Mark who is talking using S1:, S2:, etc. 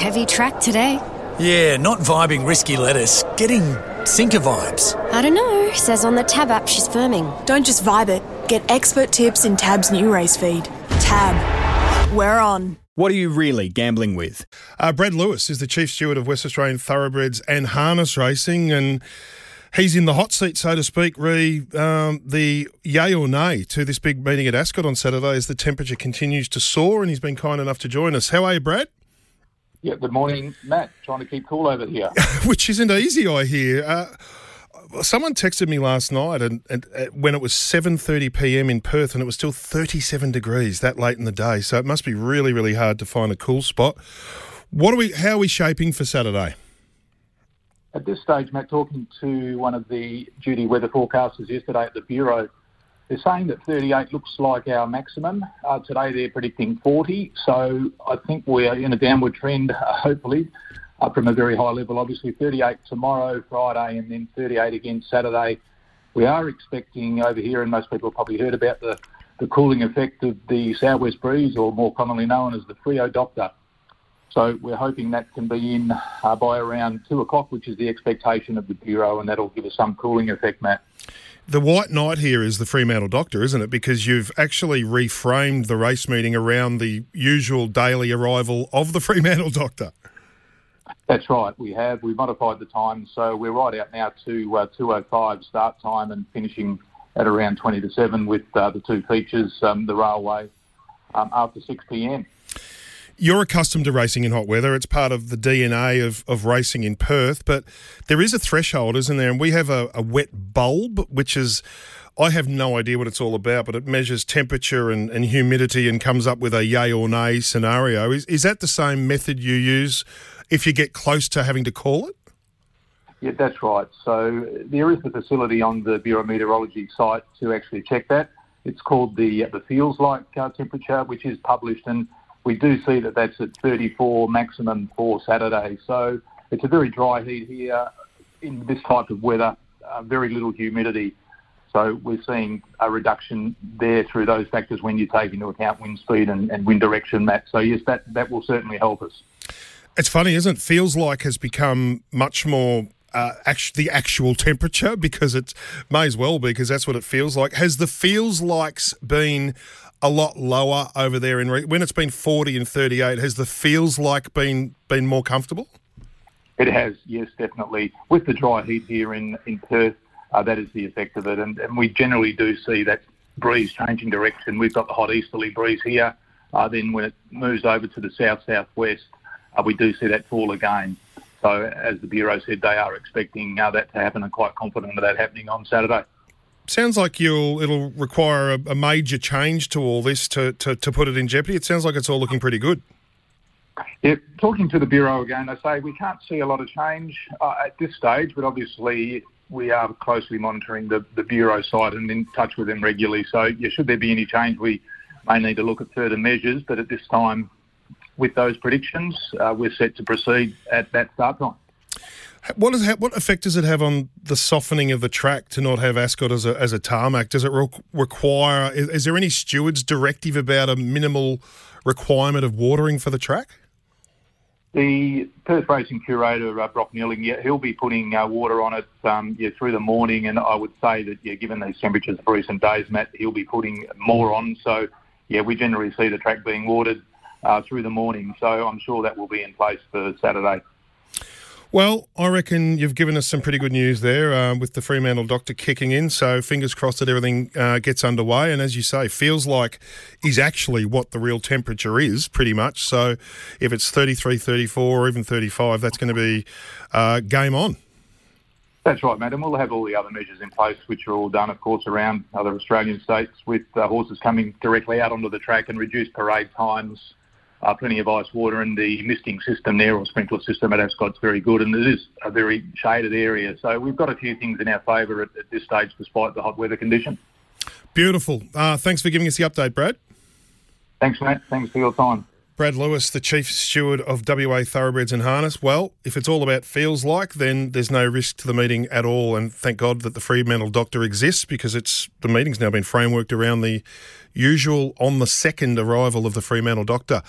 S1: Heavy track today.
S2: Yeah, not vibing risky lettuce. Getting sinker vibes.
S1: I don't know. Says on the Tab app she's firming.
S3: Don't just vibe it. Get expert tips in Tab's new race feed. Tab. We're on.
S4: What are you really gambling with?
S5: Uh, Brad Lewis is the Chief Steward of West Australian Thoroughbreds and Harness Racing, and he's in the hot seat, so to speak, re um, the yay or nay to this big meeting at Ascot on Saturday as the temperature continues to soar, and he's been kind enough to join us. How are you, Brad?
S6: Yeah, good morning, Matt. Trying to keep cool over here.
S5: Which isn't easy, I hear. Uh, someone texted me last night, and, and uh, when it was seven thirty p.m. in Perth, and it was still thirty-seven degrees that late in the day. So it must be really, really hard to find a cool spot. What are we? How are we shaping for Saturday?
S6: At this stage, Matt, talking to one of the duty weather forecasters yesterday at the bureau, they're saying that 38 looks like our maximum. Uh, today they're predicting 40, so I think we're in a downward trend, uh, hopefully, uh, from a very high level. Obviously, 38 tomorrow, Friday, and then 38 again Saturday. We are expecting over here, and most people have probably heard about the, the cooling effect of the southwest breeze, or more commonly known as the Freo Doctor. So we're hoping that can be in uh, by around 2 o'clock, which is the expectation of the Bureau, and that'll give us some cooling effect, Matt.
S5: The white knight here is the Fremantle Doctor, isn't it? Because you've actually reframed the race meeting around the usual daily arrival of the Fremantle Doctor.
S6: That's right, we have. We modified the time, so we're right out now to uh, 2.05 start time and finishing at around 20 to 7 with uh, the two features, um, the railway, um, after 6 p.m
S5: you're accustomed to racing in hot weather. It's part of the DNA of, of racing in Perth, but there is a threshold, isn't there? And we have a, a wet bulb, which is, I have no idea what it's all about, but it measures temperature and, and humidity and comes up with a yay or nay scenario. Is, is that the same method you use if you get close to having to call it?
S6: Yeah, that's right. So there is the facility on the Bureau of Meteorology site to actually check that. It's called the the feels like uh, temperature, which is published and we do see that that's at 34 maximum for Saturday. So it's a very dry heat here in this type of weather, uh, very little humidity. So we're seeing a reduction there through those factors when you take into account wind speed and, and wind direction, Matt. So yes, that, that will certainly help us.
S5: It's funny, isn't it? Feels like has become much more uh, the actual temperature because it may as well be because that's what it feels like. Has the feels likes been a lot lower over there in re- when it's been 40 and 38 has the feels like been been more comfortable?
S6: It has yes definitely. With the dry heat here in in Perth uh, that is the effect of it and, and, we generally do see that breeze changing direction. We've got the hot easterly breeze here uh, then when it moves over to the south southwest uh, we do see that fall again so as the bureau said they are expecting uh, that to happen and quite confident of that happening on Saturday
S5: sounds like you'll it'll require a, a major change to all this to, to, to put it in jeopardy. It sounds like it's all looking pretty good.
S6: Yeah, talking to the Bureau again, they say we can't see a lot of change uh, at this stage, but obviously we are closely monitoring the, the Bureau side and in touch with them regularly. So, yeah, should there be any change, we may need to look at further measures, but at this time, with those predictions, uh, we're set to proceed at that start time.
S5: What, is, what effect does it have on the softening of the track to not have Ascot as a, as a tarmac? Does it re- require, is, is, there any steward's directive about a minimal requirement of watering for the track?
S6: The Perth Racing Curator, uh, Brock Nealing, yeah, he'll be putting uh, water on it um, yeah, through the morning, and I would say that, yeah, given these temperatures of recent days, Matt, he'll be putting more on. So, yeah, we generally see the track being watered uh, through the morning, so I'm sure that will be in place for Saturday.
S5: Well, I reckon you've given us some pretty good news there uh, with the Fremantle doctor kicking in. So fingers crossed that everything uh, gets underway. And as you say, feels like is actually what the real temperature is, pretty much. So if it's 33, 34, or even 35, that's going to be uh, game on.
S6: That's right, madam. We'll have all the other measures in place, which are all done, of course, around other Australian states with uh, horses coming directly out onto the track and reduced parade times uh, plenty of ice water, and the misting system there or sprinkler system at Ascot's very good, and it is a very shaded area. So we've got a few things in our favour at, at, this stage, despite the hot weather condition.
S5: Beautiful. Uh, thanks for giving us the update, Brad.
S6: Thanks, Matt. Thanks for your time.
S5: Brad Lewis, the Chief Steward of WA Thoroughbreds and Harness. Well, if it's all about feels like, then there's no risk to the meeting at all. And thank God that the Fremantle Doctor exists because it's the meeting's now been frameworked around the usual on the second arrival of the Fremantle Doctor.